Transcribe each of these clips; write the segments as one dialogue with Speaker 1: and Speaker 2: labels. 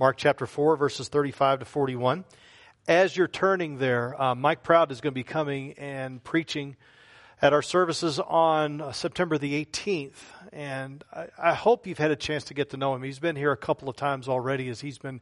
Speaker 1: Mark chapter 4, verses 35 to 41. As you're turning there, uh, Mike Proud is going to be coming and preaching at our services on uh, September the 18th. And I, I, hope you've had a chance to get to know him. He's been here a couple of times already as he's been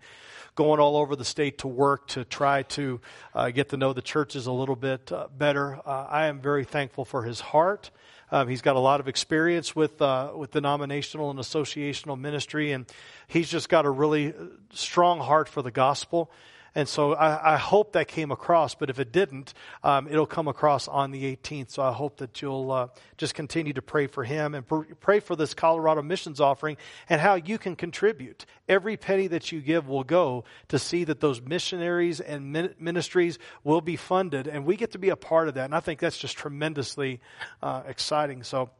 Speaker 1: going all over the state to work to try to uh, get to know the churches a little bit uh, better. Uh, I am very thankful for his heart. Um, he's got a lot of experience with uh, with denominational and associational ministry, and he's just got a really strong heart for the gospel. And so I, I, hope that came across, but if it didn't, um, it'll come across on the 18th. So I hope that you'll uh, just continue to pray for him and pray for this Colorado missions offering and how you can contribute. Every penny that you give will go to see that those missionaries and ministries will be funded, and we get to be a part of that. And I think that's just tremendously uh, exciting. So.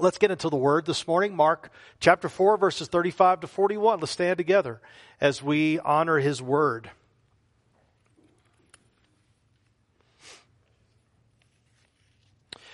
Speaker 1: Let's get into the word this morning. Mark chapter 4, verses 35 to 41. Let's stand together as we honor his word.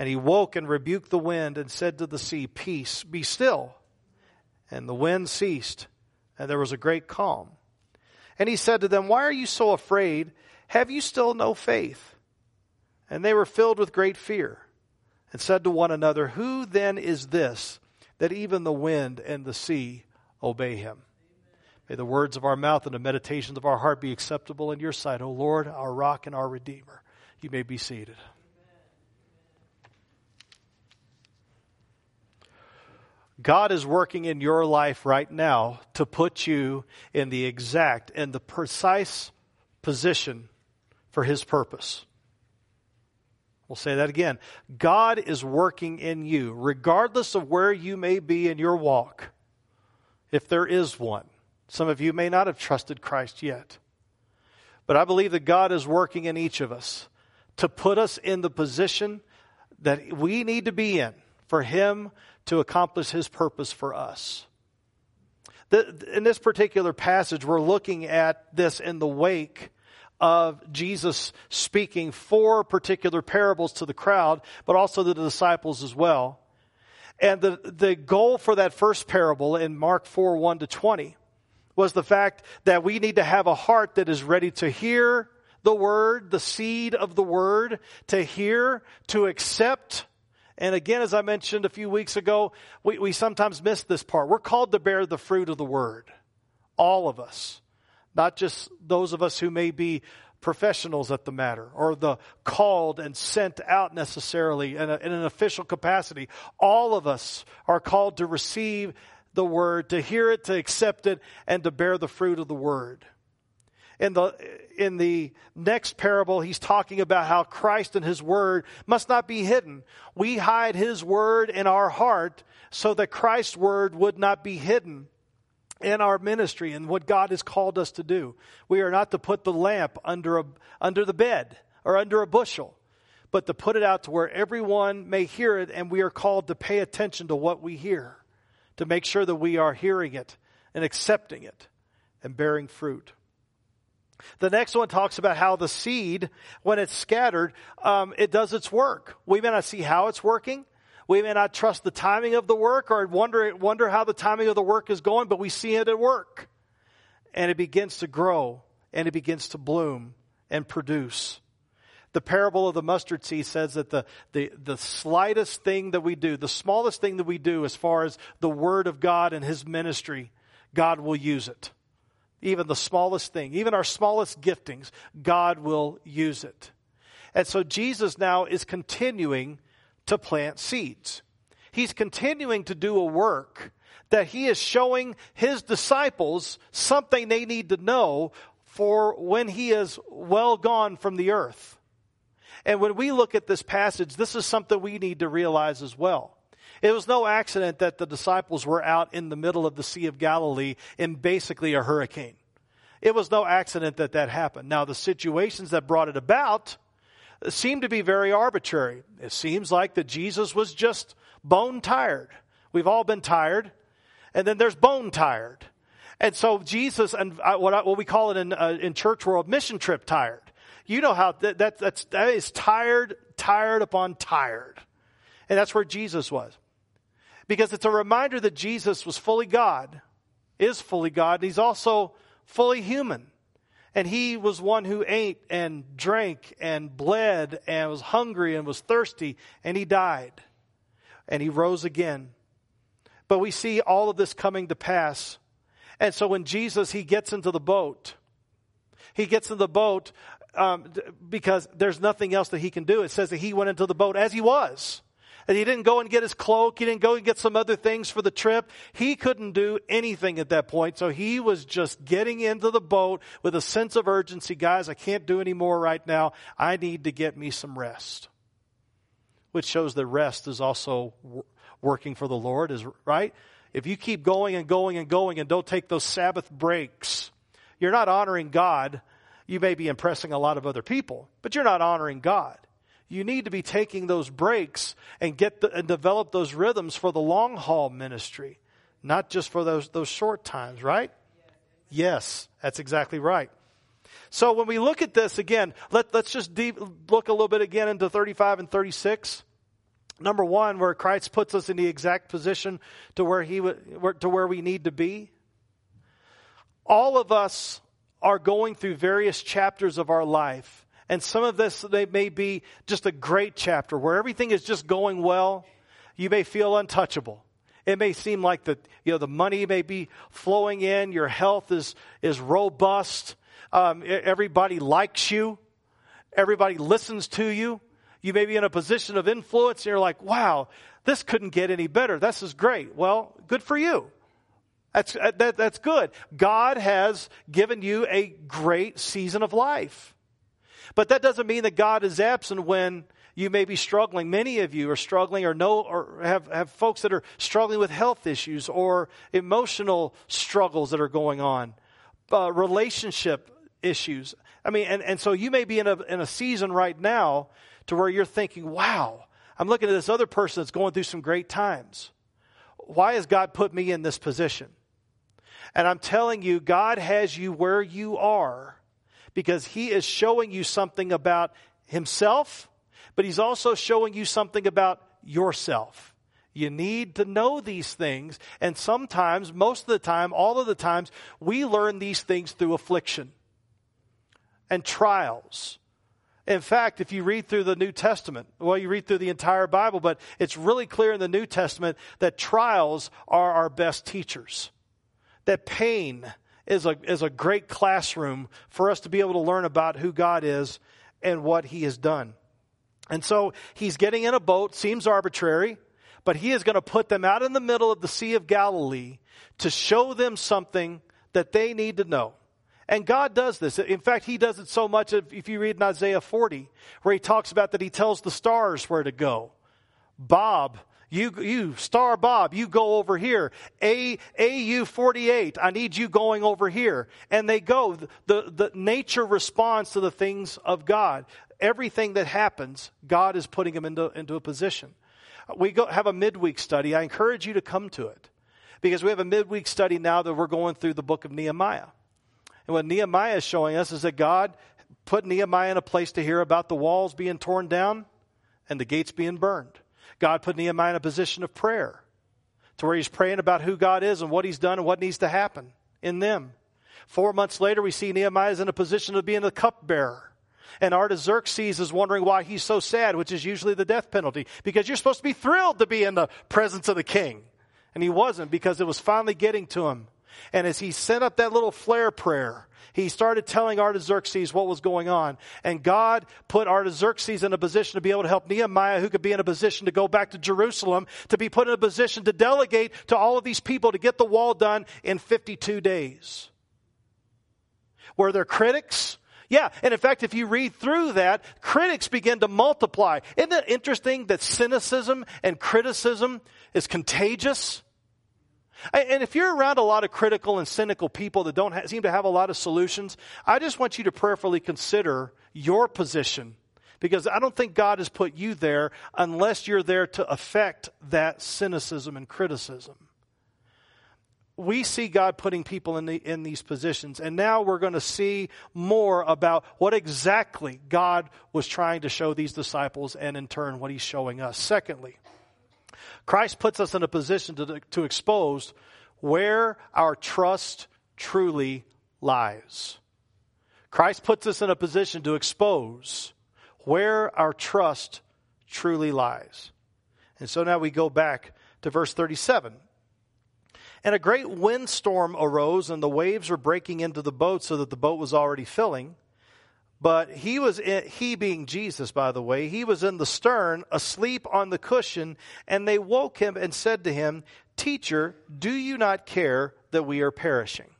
Speaker 1: And he woke and rebuked the wind and said to the sea, Peace, be still. And the wind ceased, and there was a great calm. And he said to them, Why are you so afraid? Have you still no faith? And they were filled with great fear, and said to one another, Who then is this that even the wind and the sea obey him? May the words of our mouth and the meditations of our heart be acceptable in your sight, O Lord, our rock and our redeemer. You may be seated. God is working in your life right now to put you in the exact and the precise position for His purpose. We'll say that again. God is working in you, regardless of where you may be in your walk, if there is one. Some of you may not have trusted Christ yet. But I believe that God is working in each of us to put us in the position that we need to be in for Him to accomplish His purpose for us. The, in this particular passage, we're looking at this in the wake of Jesus speaking four particular parables to the crowd, but also to the disciples as well. And the, the goal for that first parable in Mark 4 1 to 20 was the fact that we need to have a heart that is ready to hear the word, the seed of the word, to hear, to accept, and again, as I mentioned a few weeks ago, we, we sometimes miss this part. We're called to bear the fruit of the word. All of us. Not just those of us who may be professionals at the matter or the called and sent out necessarily in, a, in an official capacity. All of us are called to receive the word, to hear it, to accept it, and to bear the fruit of the word in the, in the next parable, he's talking about how Christ and his word must not be hidden. We hide his word in our heart so that Christ's word would not be hidden in our ministry and what God has called us to do. We are not to put the lamp under a, under the bed or under a bushel, but to put it out to where everyone may hear it and we are called to pay attention to what we hear, to make sure that we are hearing it and accepting it and bearing fruit. The next one talks about how the seed, when it's scattered, um, it does its work. We may not see how it's working. We may not trust the timing of the work or wonder, wonder how the timing of the work is going, but we see it at work. And it begins to grow and it begins to bloom and produce. The parable of the mustard seed says that the, the, the slightest thing that we do, the smallest thing that we do as far as the Word of God and His ministry, God will use it even the smallest thing, even our smallest giftings, God will use it. And so Jesus now is continuing to plant seeds. He's continuing to do a work that he is showing his disciples something they need to know for when he is well gone from the earth. And when we look at this passage, this is something we need to realize as well. It was no accident that the disciples were out in the middle of the Sea of Galilee in basically a hurricane. It was no accident that that happened. Now, the situations that brought it about seem to be very arbitrary. It seems like that Jesus was just bone tired. We've all been tired. And then there's bone tired. And so Jesus, and what, I, what we call it in, uh, in church world, mission trip tired. You know how that, that, that's, that is tired, tired upon tired. And that's where Jesus was. Because it's a reminder that Jesus was fully God, is fully God, and he's also fully human. And he was one who ate and drank and bled and was hungry and was thirsty, and he died. And he rose again. But we see all of this coming to pass. And so when Jesus, he gets into the boat, he gets in the boat um, because there's nothing else that he can do. It says that he went into the boat as he was. And he didn't go and get his cloak. He didn't go and get some other things for the trip. He couldn't do anything at that point. So he was just getting into the boat with a sense of urgency. Guys, I can't do any more right now. I need to get me some rest. Which shows that rest is also working for the Lord, is right? If you keep going and going and going and don't take those Sabbath breaks, you're not honoring God. You may be impressing a lot of other people, but you're not honoring God you need to be taking those breaks and get the, and develop those rhythms for the long haul ministry, not just for those those short times, right? Yes, that's exactly right. So when we look at this again, let, let's just deep, look a little bit again into 35 and 36. Number one, where Christ puts us in the exact position to where he to where we need to be. All of us are going through various chapters of our life and some of this they may be just a great chapter where everything is just going well. You may feel untouchable. It may seem like the, you know, the money may be flowing in. Your health is, is robust. Um, everybody likes you. Everybody listens to you. You may be in a position of influence and you're like, wow, this couldn't get any better. This is great. Well, good for you. That's, that, that's good. God has given you a great season of life. But that doesn't mean that God is absent when you may be struggling. Many of you are struggling or know or have, have folks that are struggling with health issues or emotional struggles that are going on, uh, relationship issues. I mean, and, and so you may be in a, in a season right now to where you're thinking, wow, I'm looking at this other person that's going through some great times. Why has God put me in this position? And I'm telling you, God has you where you are because he is showing you something about himself, but he's also showing you something about yourself. You need to know these things. And sometimes, most of the time, all of the times, we learn these things through affliction and trials. In fact, if you read through the New Testament, well, you read through the entire Bible, but it's really clear in the New Testament that trials are our best teachers. That pain is a, is a great classroom for us to be able to learn about who God is and what He has done. And so he's getting in a boat, seems arbitrary, but he is going to put them out in the middle of the Sea of Galilee to show them something that they need to know. And God does this. In fact, He does it so much if you read in Isaiah 40, where He talks about that He tells the stars where to go. Bob you, you, Star Bob, you go over here. A, AU 48, I need you going over here. And they go. The, the nature responds to the things of God. Everything that happens, God is putting them into, into a position. We go, have a midweek study. I encourage you to come to it because we have a midweek study now that we're going through the book of Nehemiah. And what Nehemiah is showing us is that God put Nehemiah in a place to hear about the walls being torn down and the gates being burned. God put Nehemiah in a position of prayer to where he's praying about who God is and what he's done and what needs to happen in them. Four months later, we see Nehemiah is in a position of being the cupbearer. And Artaxerxes is wondering why he's so sad, which is usually the death penalty, because you're supposed to be thrilled to be in the presence of the king. And he wasn't because it was finally getting to him. And as he sent up that little flare prayer, he started telling Artaxerxes what was going on. And God put Artaxerxes in a position to be able to help Nehemiah, who could be in a position to go back to Jerusalem, to be put in a position to delegate to all of these people to get the wall done in 52 days. Were there critics? Yeah, and in fact, if you read through that, critics begin to multiply. Isn't it interesting that cynicism and criticism is contagious? And if you're around a lot of critical and cynical people that don't seem to have a lot of solutions, I just want you to prayerfully consider your position because I don't think God has put you there unless you're there to affect that cynicism and criticism. We see God putting people in, the, in these positions, and now we're going to see more about what exactly God was trying to show these disciples, and in turn, what He's showing us. Secondly, Christ puts us in a position to, to expose where our trust truly lies. Christ puts us in a position to expose where our trust truly lies. And so now we go back to verse 37. And a great windstorm arose, and the waves were breaking into the boat so that the boat was already filling. But he was, in, he being Jesus, by the way, he was in the stern, asleep on the cushion, and they woke him and said to him, Teacher, do you not care that we are perishing?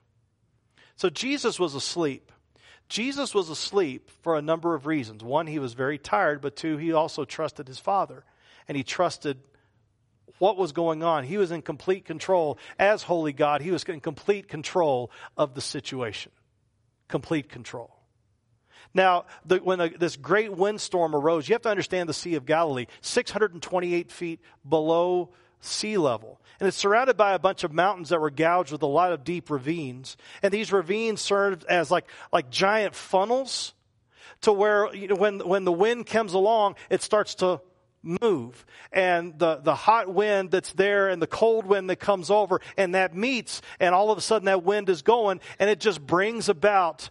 Speaker 1: So Jesus was asleep. Jesus was asleep for a number of reasons. One, he was very tired, but two, he also trusted his Father, and he trusted what was going on. He was in complete control. As holy God, he was in complete control of the situation. Complete control. Now, the, when this great windstorm arose, you have to understand the Sea of Galilee, 628 feet below sea level. And it's surrounded by a bunch of mountains that were gouged with a lot of deep ravines. And these ravines served as like, like giant funnels to where you know, when, when the wind comes along, it starts to move. And the, the hot wind that's there and the cold wind that comes over and that meets and all of a sudden that wind is going and it just brings about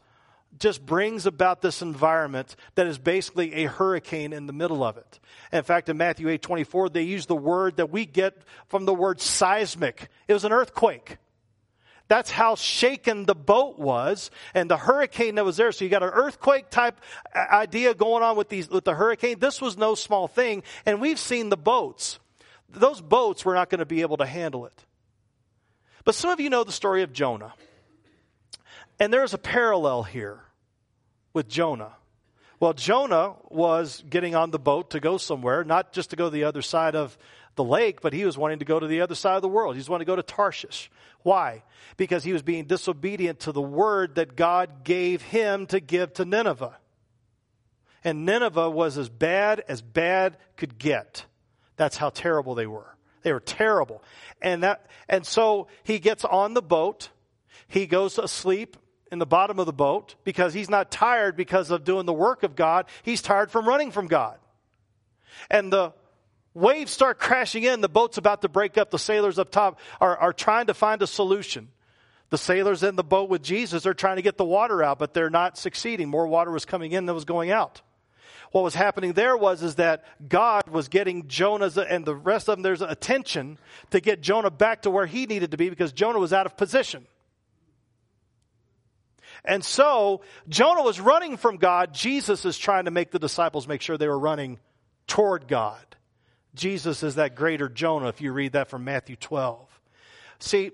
Speaker 1: just brings about this environment that is basically a hurricane in the middle of it. In fact, in Matthew 8 24, they use the word that we get from the word seismic. It was an earthquake. That's how shaken the boat was and the hurricane that was there. So you got an earthquake type uh, idea going on with these, with the hurricane. This was no small thing. And we've seen the boats. Those boats were not going to be able to handle it. But some of you know the story of Jonah. And there's a parallel here with Jonah. Well, Jonah was getting on the boat to go somewhere, not just to go to the other side of the lake, but he was wanting to go to the other side of the world. He was wanting to go to Tarshish. Why? Because he was being disobedient to the word that God gave him to give to Nineveh. And Nineveh was as bad as bad could get. That's how terrible they were. They were terrible. And that, and so he gets on the boat. He goes to sleep in the bottom of the boat because he's not tired because of doing the work of God. He's tired from running from God. And the waves start crashing in. The boat's about to break up. The sailors up top are, are trying to find a solution. The sailors in the boat with Jesus are trying to get the water out, but they're not succeeding. More water was coming in than was going out. What was happening there was is that God was getting Jonah and the rest of them there's attention to get Jonah back to where he needed to be because Jonah was out of position. And so Jonah was running from God. Jesus is trying to make the disciples make sure they were running toward God. Jesus is that greater Jonah, if you read that from Matthew 12. See,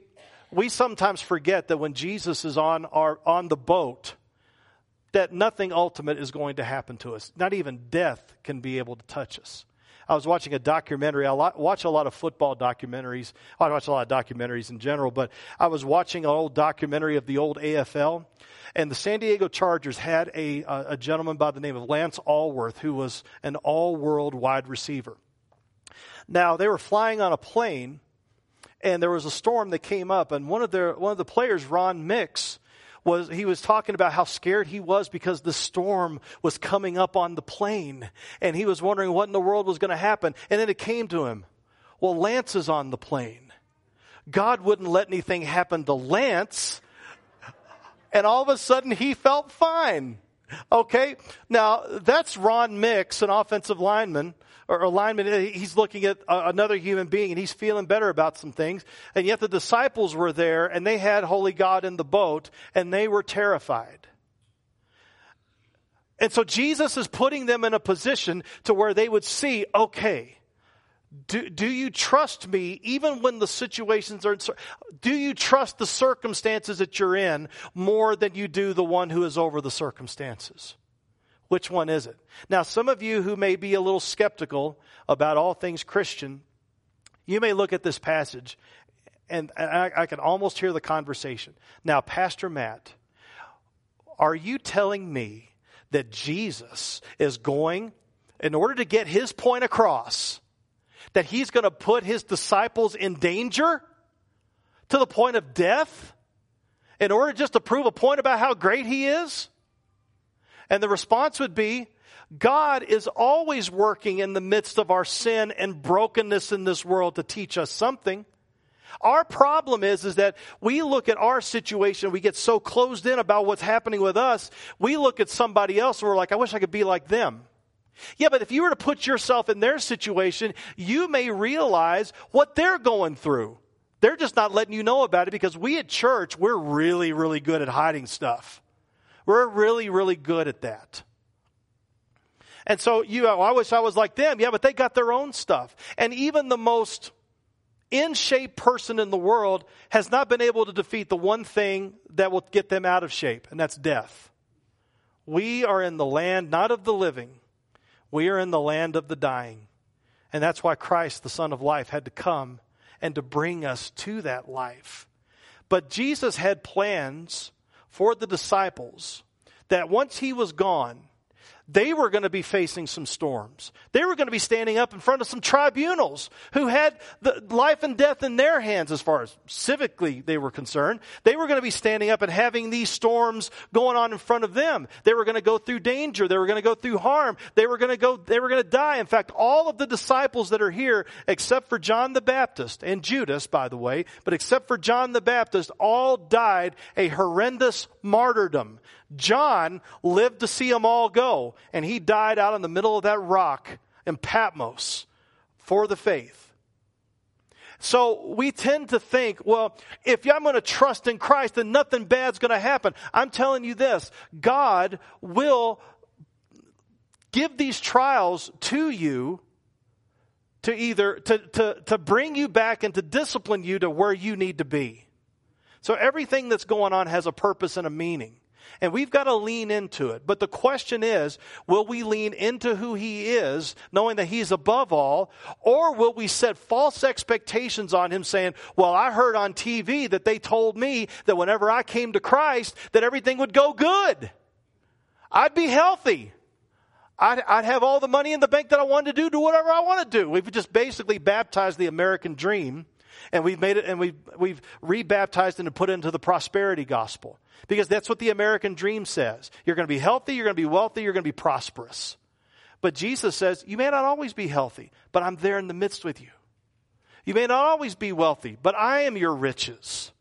Speaker 1: we sometimes forget that when Jesus is on, our, on the boat, that nothing ultimate is going to happen to us. Not even death can be able to touch us. I was watching a documentary. I watch a lot of football documentaries. I watch a lot of documentaries in general, but I was watching an old documentary of the old AFL. And the San Diego Chargers had a, a gentleman by the name of Lance Alworth, who was an all world wide receiver. Now, they were flying on a plane, and there was a storm that came up, and one of, their, one of the players, Ron Mix, was he was talking about how scared he was because the storm was coming up on the plane and he was wondering what in the world was going to happen. And then it came to him well lance is on the plane. God wouldn't let anything happen to lance. And all of a sudden he felt fine. Okay? Now that's ron mix an offensive lineman or a lineman, eh, he's looking at another human being and he's feeling better about some things. And yet the disciples were there and they had Holy God in the boat and they were terrified. And so Jesus is putting them in a position to where they would see, okay, do, do you trust me even when the situations are, do you trust the circumstances that you're in more than you do the one who is over the circumstances? Which one is it? Now, some of you who may be a little skeptical about all things Christian, you may look at this passage and I, I can almost hear the conversation. Now, Pastor Matt, are you telling me that Jesus is going, in order to get his point across, that he's going to put his disciples in danger to the point of death in order just to prove a point about how great he is? And the response would be, God is always working in the midst of our sin and brokenness in this world to teach us something. Our problem is, is that we look at our situation, we get so closed in about what's happening with us, we look at somebody else and we're like, I wish I could be like them. Yeah, but if you were to put yourself in their situation, you may realize what they're going through. They're just not letting you know about it because we at church, we're really, really good at hiding stuff. We're really, really good at that. And so you, I wish I was like them. Yeah, but they got their own stuff. And even the most in shape person in the world has not been able to defeat the one thing that will get them out of shape, and that's death. We are in the land not of the living, we are in the land of the dying. And that's why Christ, the Son of Life, had to come and to bring us to that life. But Jesus had plans for the disciples that once he was gone, they were going to be facing some storms. They were going to be standing up in front of some tribunals who had the life and death in their hands as far as civically they were concerned. They were going to be standing up and having these storms going on in front of them. They were going to go through danger. They were going to go through harm. They were going to go, they were going to die. In fact, all of the disciples that are here, except for John the Baptist and Judas, by the way, but except for John the Baptist, all died a horrendous martyrdom. John lived to see them all go, and he died out in the middle of that rock in Patmos for the faith. So we tend to think, well, if I'm going to trust in Christ, then nothing bad's going to happen. I'm telling you this God will give these trials to you to either to, to, to bring you back and to discipline you to where you need to be. So everything that's going on has a purpose and a meaning. And we've got to lean into it. But the question is, will we lean into who he is, knowing that he's above all, or will we set false expectations on him saying, well, I heard on TV that they told me that whenever I came to Christ, that everything would go good. I'd be healthy. I'd, I'd have all the money in the bank that I wanted to do, do whatever I want to do. We've just basically baptized the American dream and we've made it and we've, we've rebaptized and put it into the prosperity gospel. Because that's what the American dream says. You're going to be healthy, you're going to be wealthy, you're going to be prosperous. But Jesus says, you may not always be healthy, but I'm there in the midst with you. You may not always be wealthy, but I am your riches.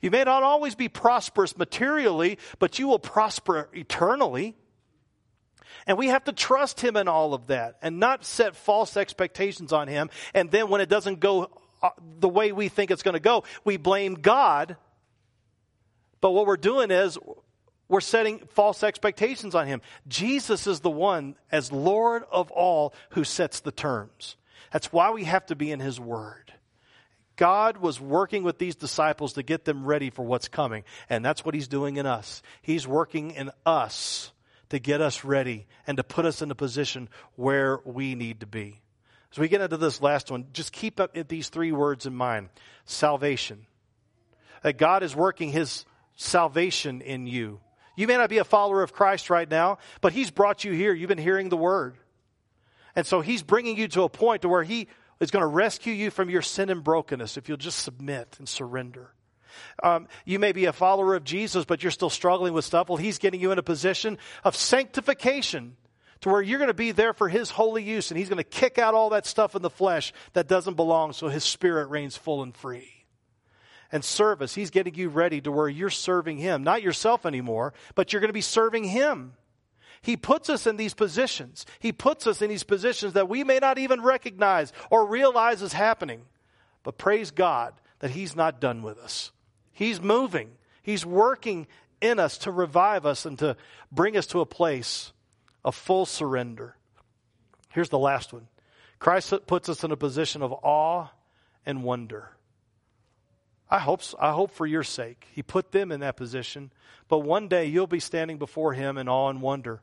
Speaker 1: You may not always be prosperous materially, but you will prosper eternally. And we have to trust him in all of that and not set false expectations on him. And then when it doesn't go Uh, the way we think it's going to go. We blame God, but what we're doing is we're setting false expectations on Him. Jesus is the one, as Lord of all, who sets the terms. That's why we have to be in His Word. God was working with these disciples to get them ready for what's coming, and that's what He's doing in us. He's working in us to get us ready and to put us in a position where we need to be. As we get into this last one, just keep up these three words in mind salvation. That God is working his salvation in you. You may not be a follower of Christ right now, but he's brought you here. You've been hearing the word. And so he's bringing you to a point to where he is going to rescue you from your sin and brokenness if you'll just submit and surrender. Um, you may be a follower of Jesus, but you're still struggling with stuff. Well, he's getting you in a position of sanctification to where you're going to be there for His holy use and He's going to kick out all that stuff in the flesh that doesn't belong so His Spirit reigns full and free. And service, He's getting you ready to where you're serving Him, not yourself anymore, but you're going to be serving Him. He puts us in these positions. He puts us in these positions that we may not even recognize or realize is happening. But praise God that He's not done with us. He's moving, He's working in us to revive us and to bring us to a place a full surrender. Here's the last one Christ puts us in a position of awe and wonder. I hope, I hope for your sake. He put them in that position. But one day you'll be standing before Him in awe and wonder.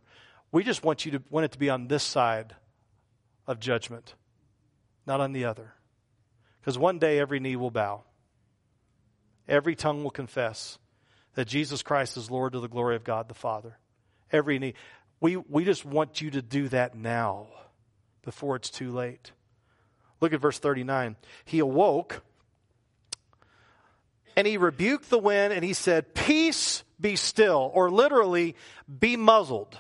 Speaker 1: We just want you to want it to be on this side of judgment, not on the other. Because one day every knee will bow. Every tongue will confess that Jesus Christ is Lord to the glory of God the Father. Every knee. We, we just want you to do that now before it's too late. Look at verse 39. He awoke and he rebuked the wind and he said, Peace be still, or literally, be muzzled.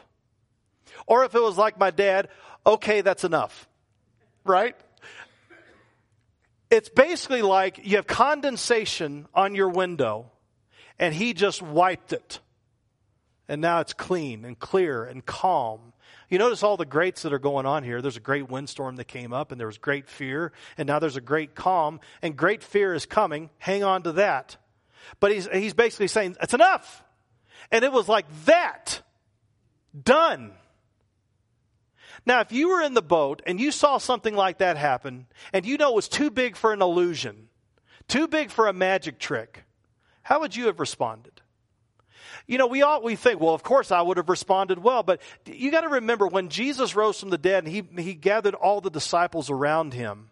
Speaker 1: Or if it was like my dad, okay, that's enough. Right? It's basically like you have condensation on your window and he just wiped it. And now it's clean and clear and calm. You notice all the greats that are going on here. There's a great windstorm that came up and there was great fear and now there's a great calm and great fear is coming. Hang on to that. But he's, he's basically saying, it's enough. And it was like that. Done. Now, if you were in the boat and you saw something like that happen, and you know it was too big for an illusion, too big for a magic trick, how would you have responded? You know, we all we think, well, of course I would have responded well, but you got to remember when Jesus rose from the dead and he, he gathered all the disciples around him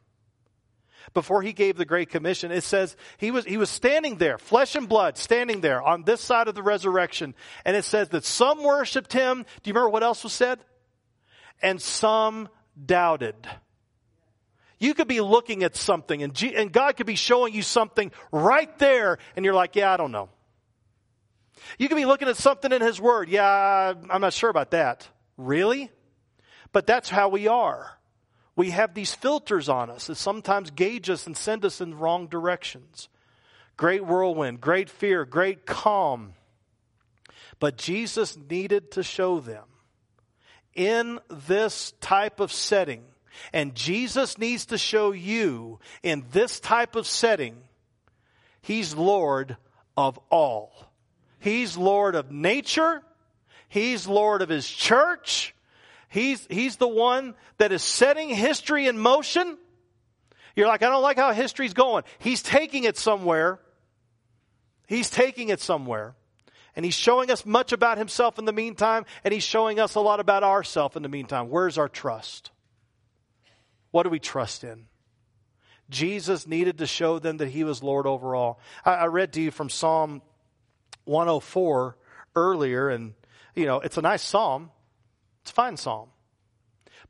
Speaker 1: before he gave the Great Commission, it says he was, he was standing there, flesh and blood, standing there on this side of the resurrection. And it says that some worshiped him. Do you remember what else was said? And some doubted. You could be looking at something and, G- and God could be showing you something right there and you're like, yeah, I don't know. You could be looking at something in His Word. Yeah, I'm not sure about that. Really? But that's how we are we have these filters on us that sometimes gauge us and send us in wrong directions. Great whirlwind, great fear, great calm. But Jesus needed to show them in this type of setting, and Jesus needs to show you in this type of setting, He's Lord of all. He's Lord of nature. He's Lord of His church. He's, he's the one that is setting history in motion. You're like, I don't like how history's going. He's taking it somewhere. He's taking it somewhere. And he's showing us much about himself in the meantime, and he's showing us a lot about ourselves in the meantime. Where's our trust? What do we trust in? Jesus needed to show them that he was Lord over all. I, I read to you from Psalm 104 earlier, and, you know, it's a nice psalm. It's a fine psalm.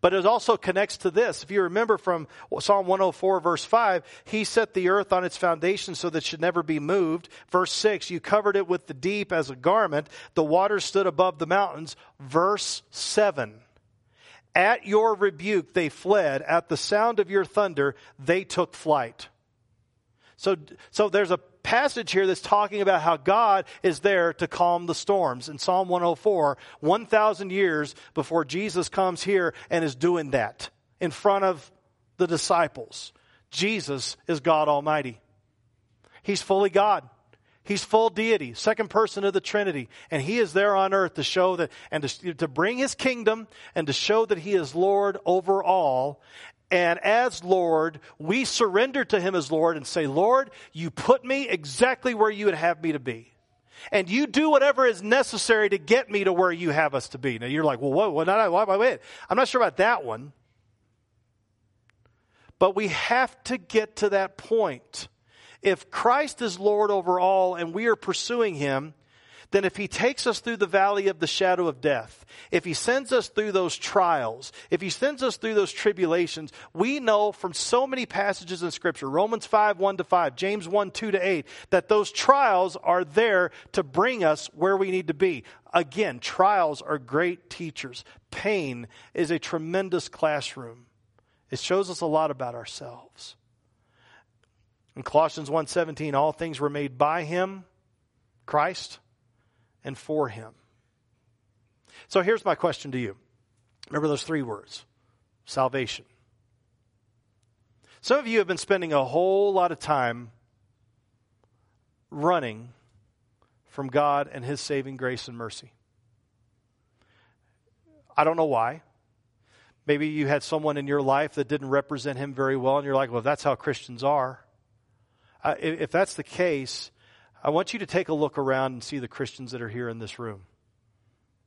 Speaker 1: But it also connects to this. If you remember from Psalm 104 verse 5, he set the earth on its foundation so that it should never be moved. Verse 6, you covered it with the deep as a garment. The waters stood above the mountains. Verse 7, at your rebuke they fled. At the sound of your thunder they took flight. So, so there's a passage here that's talking about how God is there to calm the storms. In Psalm 104, 1,000 years before Jesus comes here and is doing that in front of the disciples. Jesus is God Almighty. He's fully God. He's full deity, second person of the Trinity, and he is there on earth to show that and to, to bring his kingdom and to show that he is Lord over all. And as Lord, we surrender to Him as Lord and say, Lord, you put me exactly where you would have me to be. And you do whatever is necessary to get me to where you have us to be. Now you're like, well, what, why, why, wait. I'm not sure about that one. But we have to get to that point. If Christ is Lord over all and we are pursuing Him, then if he takes us through the valley of the shadow of death, if he sends us through those trials, if he sends us through those tribulations, we know from so many passages in scripture, Romans 5, 1 to 5, James 1, 2 to 8, that those trials are there to bring us where we need to be. Again, trials are great teachers. Pain is a tremendous classroom. It shows us a lot about ourselves. In Colossians 1:17, all things were made by him, Christ, and for him. So here's my question to you. Remember those three words salvation. Some of you have been spending a whole lot of time running from God and His saving grace and mercy. I don't know why. Maybe you had someone in your life that didn't represent Him very well, and you're like, well, that's how Christians are. Uh, if, if that's the case, I want you to take a look around and see the Christians that are here in this room.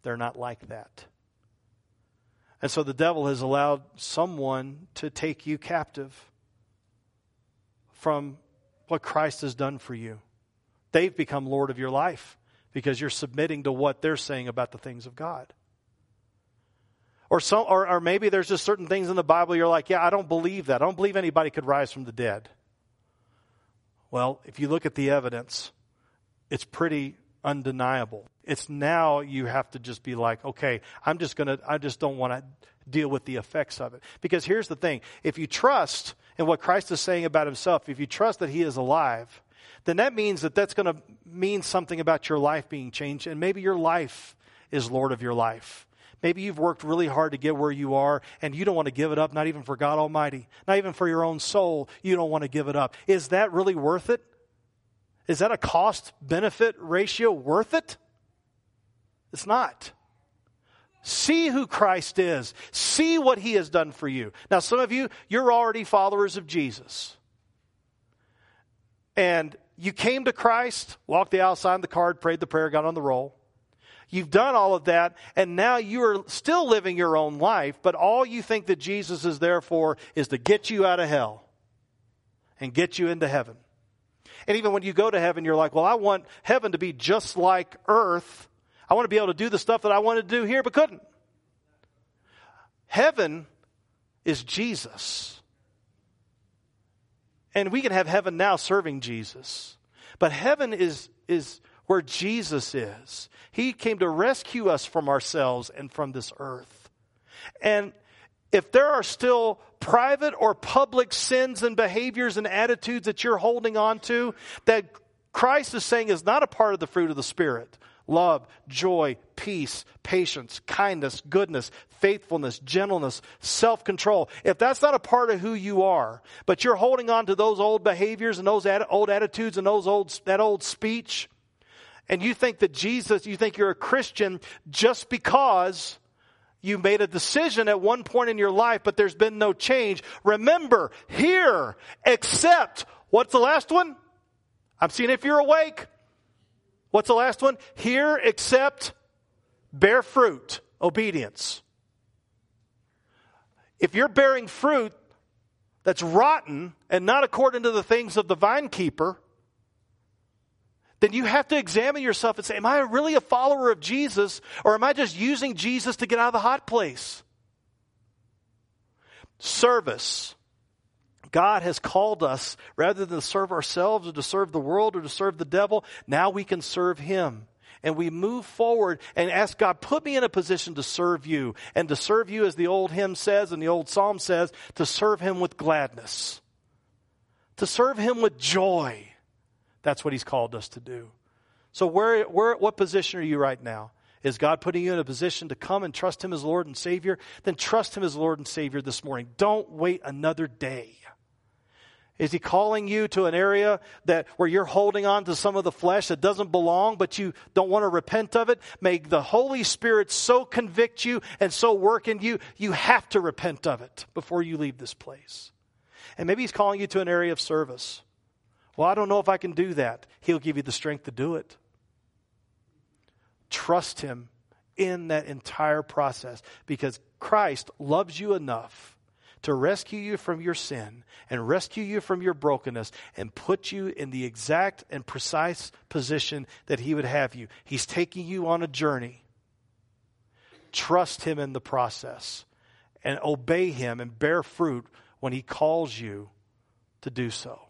Speaker 1: They're not like that. And so the devil has allowed someone to take you captive from what Christ has done for you. they've become Lord of your life because you're submitting to what they're saying about the things of God. Or, some, or, or maybe there's just certain things in the Bible you're like, yeah, I don't believe that. I don't believe anybody could rise from the dead. Well, if you look at the evidence, it's pretty undeniable. It's now you have to just be like, okay, I'm just going to, I just don't want to deal with the effects of it. Because here's the thing if you trust in what Christ is saying about himself, if you trust that he is alive, then that means that that's going to mean something about your life being changed. And maybe your life is Lord of your life. Maybe you've worked really hard to get where you are and you don't want to give it up, not even for God Almighty, not even for your own soul. You don't want to give it up. Is that really worth it? Is that a cost benefit ratio worth it? It's not. See who Christ is. See what he has done for you. Now, some of you, you're already followers of Jesus. And you came to Christ, walked the aisle, signed the card, prayed the prayer, got on the roll. You've done all of that, and now you are still living your own life, but all you think that Jesus is there for is to get you out of hell and get you into heaven. And even when you go to heaven, you're like, well, I want heaven to be just like earth. I want to be able to do the stuff that I wanted to do here, but couldn't. Heaven is Jesus. And we can have heaven now serving Jesus. But heaven is, is where Jesus is. He came to rescue us from ourselves and from this earth. And if there are still private or public sins and behaviors and attitudes that you're holding on to that Christ is saying is not a part of the fruit of the Spirit, love, joy, peace, patience, kindness, goodness, faithfulness, gentleness, self control. If that's not a part of who you are, but you're holding on to those old behaviors and those old attitudes and those old, that old speech, and you think that Jesus, you think you're a Christian just because you made a decision at one point in your life, but there's been no change. Remember, hear, except, what's the last one? I'm seeing if you're awake. What's the last one? Hear, except, bear fruit, obedience. If you're bearing fruit that's rotten and not according to the things of the vine keeper, then you have to examine yourself and say, Am I really a follower of Jesus, or am I just using Jesus to get out of the hot place? Service. God has called us rather than to serve ourselves or to serve the world or to serve the devil. Now we can serve Him. And we move forward and ask God, put me in a position to serve you. And to serve you, as the old hymn says and the old psalm says, to serve Him with gladness. To serve Him with joy that's what He's called us to do. So, where, where, what position are you right now? Is God putting you in a position to come and trust Him as Lord and Savior? Then trust Him as Lord and Savior this morning. Don't wait another day. Is he calling you to an area that where you're holding on to some of the flesh that doesn't belong, but you don't want to repent of it? May the Holy Spirit so convict you and so work in you, you have to repent of it before you leave this place. And maybe he's calling you to an area of service. Well, I don't know if I can do that. He'll give you the strength to do it. Trust Him in that entire process because Christ loves you enough to rescue you from your sin and rescue you from your brokenness and put you in the exact and precise position that He would have you. He's taking you on a journey. Trust Him in the process and obey Him and bear fruit when He calls you to do so.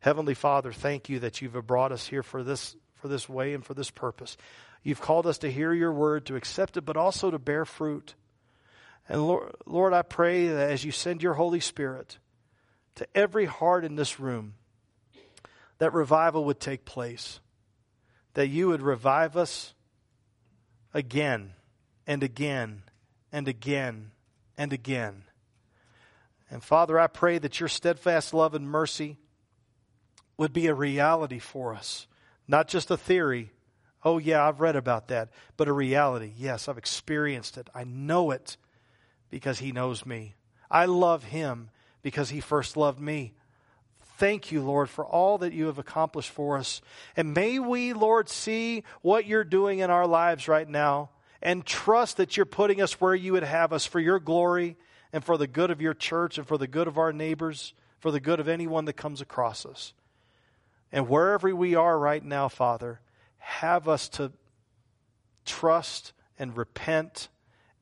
Speaker 1: Heavenly Father, thank you that you've brought us here for this, for this way and for this purpose. You've called us to hear your word, to accept it, but also to bear fruit. And Lord, Lord, I pray that as you send your Holy Spirit to every heart in this room, that revival would take place, that you would revive us again and again and again and again. And Father, I pray that your steadfast love and mercy would be a reality for us, not just a theory. Oh, yeah, I've read about that, but a reality. Yes, I've experienced it. I know it because He knows me. I love Him because He first loved me. Thank you, Lord, for all that you have accomplished for us. And may we, Lord, see what you're doing in our lives right now and trust that you're putting us where you would have us for your glory and for the good of your church and for the good of our neighbors, for the good of anyone that comes across us. And wherever we are right now, Father, have us to trust and repent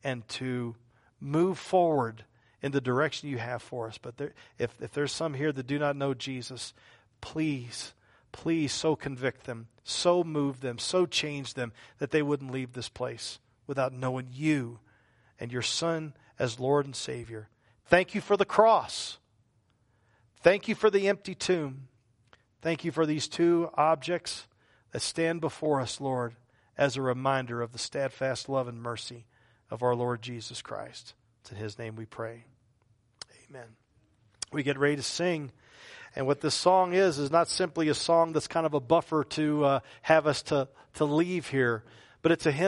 Speaker 1: and to move forward in the direction you have for us. But there, if, if there's some here that do not know Jesus, please, please so convict them, so move them, so change them that they wouldn't leave this place without knowing you and your Son as Lord and Savior. Thank you for the cross. Thank you for the empty tomb. Thank you for these two objects that stand before us, Lord, as a reminder of the steadfast love and mercy of our Lord Jesus Christ. It's in His name we pray. Amen. We get ready to sing. And what this song is, is not simply a song that's kind of a buffer to uh, have us to, to leave here, but it's a hymn.